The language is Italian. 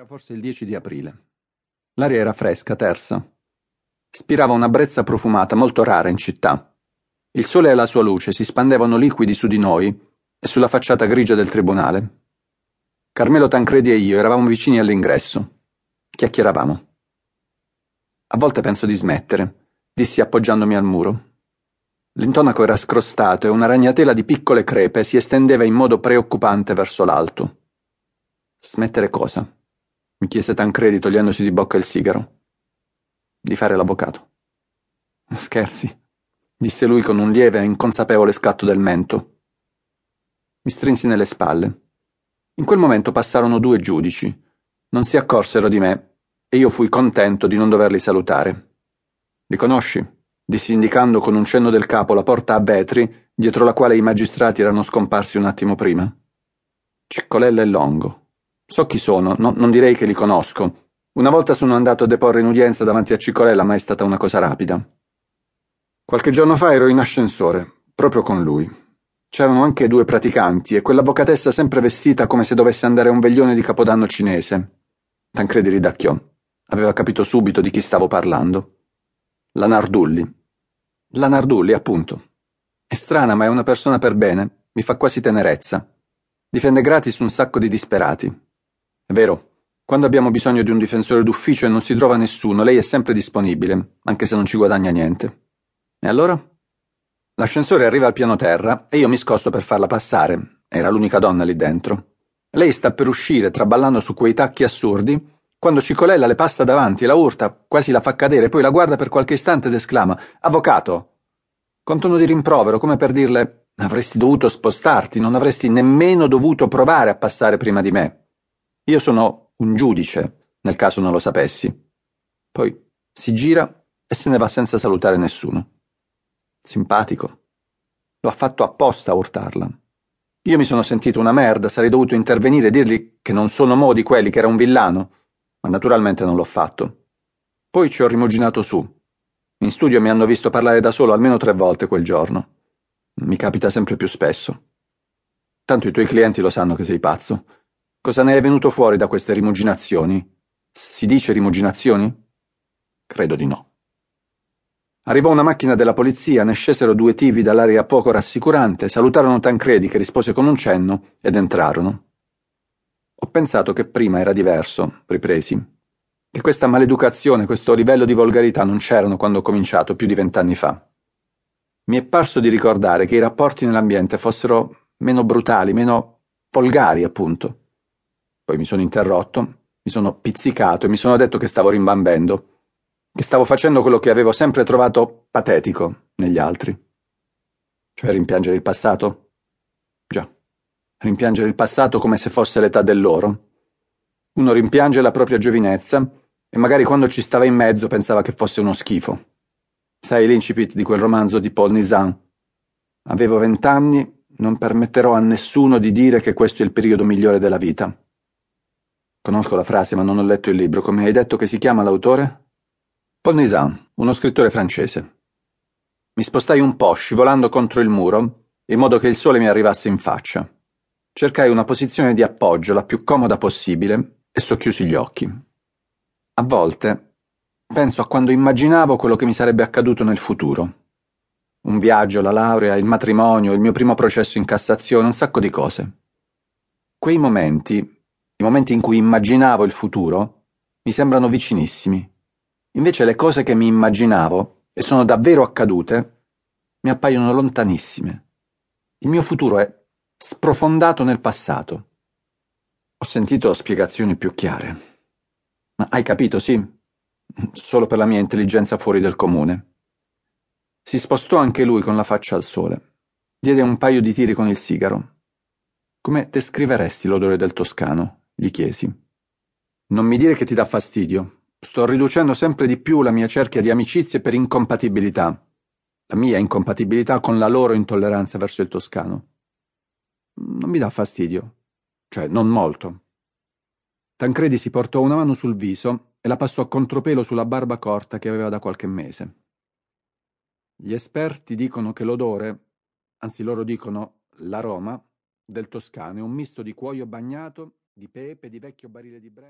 Era forse il 10 di aprile. L'aria era fresca, tersa. Spirava una brezza profumata, molto rara in città. Il sole e la sua luce si spandevano liquidi su di noi e sulla facciata grigia del tribunale. Carmelo Tancredi e io eravamo vicini all'ingresso. Chiacchieravamo. A volte penso di smettere, dissi appoggiandomi al muro. L'intonaco era scrostato e una ragnatela di piccole crepe si estendeva in modo preoccupante verso l'alto. Smettere cosa? Mi chiese Tancredi togliendosi di bocca il sigaro. Di fare l'avvocato. Scherzi, disse lui con un lieve e inconsapevole scatto del mento. Mi strinsi nelle spalle. In quel momento passarono due giudici. Non si accorsero di me e io fui contento di non doverli salutare. Li conosci? dissi indicando con un cenno del capo la porta a vetri dietro la quale i magistrati erano scomparsi un attimo prima. Ciccolella e Longo. So chi sono, no, non direi che li conosco. Una volta sono andato a deporre in udienza davanti a Ciccolella, ma è stata una cosa rapida. Qualche giorno fa ero in ascensore, proprio con lui. C'erano anche due praticanti e quell'avvocatessa sempre vestita come se dovesse andare a un veglione di capodanno cinese. Tancredi ridacchiò. Aveva capito subito di chi stavo parlando. La Nardulli. La Nardulli, appunto. È strana, ma è una persona per bene. Mi fa quasi tenerezza. Difende gratis un sacco di disperati. Vero, quando abbiamo bisogno di un difensore d'ufficio e non si trova nessuno, lei è sempre disponibile, anche se non ci guadagna niente. E allora? L'ascensore arriva al piano terra e io mi scosto per farla passare. Era l'unica donna lì dentro. Lei sta per uscire, traballando su quei tacchi assurdi, quando Cicolella le passa davanti, la urta, quasi la fa cadere, poi la guarda per qualche istante ed esclama Avvocato! Con tono di rimprovero, come per dirle Avresti dovuto spostarti, non avresti nemmeno dovuto provare a passare prima di me. Io sono un giudice, nel caso non lo sapessi. Poi si gira e se ne va senza salutare nessuno. Simpatico. Lo ha fatto apposta a urtarla. Io mi sono sentito una merda, sarei dovuto intervenire e dirgli che non sono modi quelli, che era un villano ma naturalmente non l'ho fatto. Poi ci ho rimuginato su. In studio mi hanno visto parlare da solo almeno tre volte quel giorno. Mi capita sempre più spesso. Tanto i tuoi clienti lo sanno che sei pazzo. Cosa ne è venuto fuori da queste rimuginazioni? Si dice rimuginazioni? Credo di no. Arrivò una macchina della polizia, ne scesero due tivi dall'aria poco rassicurante, salutarono Tancredi che rispose con un cenno ed entrarono. Ho pensato che prima era diverso, ripresi. Che questa maleducazione, questo livello di volgarità non c'erano quando ho cominciato più di vent'anni fa. Mi è parso di ricordare che i rapporti nell'ambiente fossero meno brutali, meno volgari, appunto. Poi mi sono interrotto, mi sono pizzicato e mi sono detto che stavo rimbambendo, che stavo facendo quello che avevo sempre trovato patetico negli altri. Cioè rimpiangere il passato? rimpiangere il passato come se fosse l'età dell'oro. Uno rimpiange la propria giovinezza e magari quando ci stava in mezzo pensava che fosse uno schifo. Sai l'incipit di quel romanzo di Paul Nizan? Avevo vent'anni, non permetterò a nessuno di dire che questo è il periodo migliore della vita. Conosco la frase, ma non ho letto il libro. Come hai detto che si chiama l'autore? Paul Nizan, uno scrittore francese. Mi spostai un po', scivolando contro il muro, in modo che il sole mi arrivasse in faccia. Cercai una posizione di appoggio la più comoda possibile e socchiusi gli occhi. A volte penso a quando immaginavo quello che mi sarebbe accaduto nel futuro. Un viaggio, la laurea, il matrimonio, il mio primo processo in Cassazione, un sacco di cose. Quei momenti, i momenti in cui immaginavo il futuro, mi sembrano vicinissimi. Invece le cose che mi immaginavo e sono davvero accadute mi appaiono lontanissime. Il mio futuro è sprofondato nel passato. Ho sentito spiegazioni più chiare. Ma hai capito, sì? Solo per la mia intelligenza fuori del comune. Si spostò anche lui con la faccia al sole. Diede un paio di tiri con il sigaro. Come descriveresti l'odore del toscano? Gli chiesi. Non mi dire che ti dà fastidio. Sto riducendo sempre di più la mia cerchia di amicizie per incompatibilità. La mia incompatibilità con la loro intolleranza verso il toscano non mi dà fastidio. Cioè, non molto. Tancredi si portò una mano sul viso e la passò a contropelo sulla barba corta che aveva da qualche mese. Gli esperti dicono che l'odore, anzi loro dicono l'aroma, del toscano è un misto di cuoio bagnato, di pepe, di vecchio barile di brandy.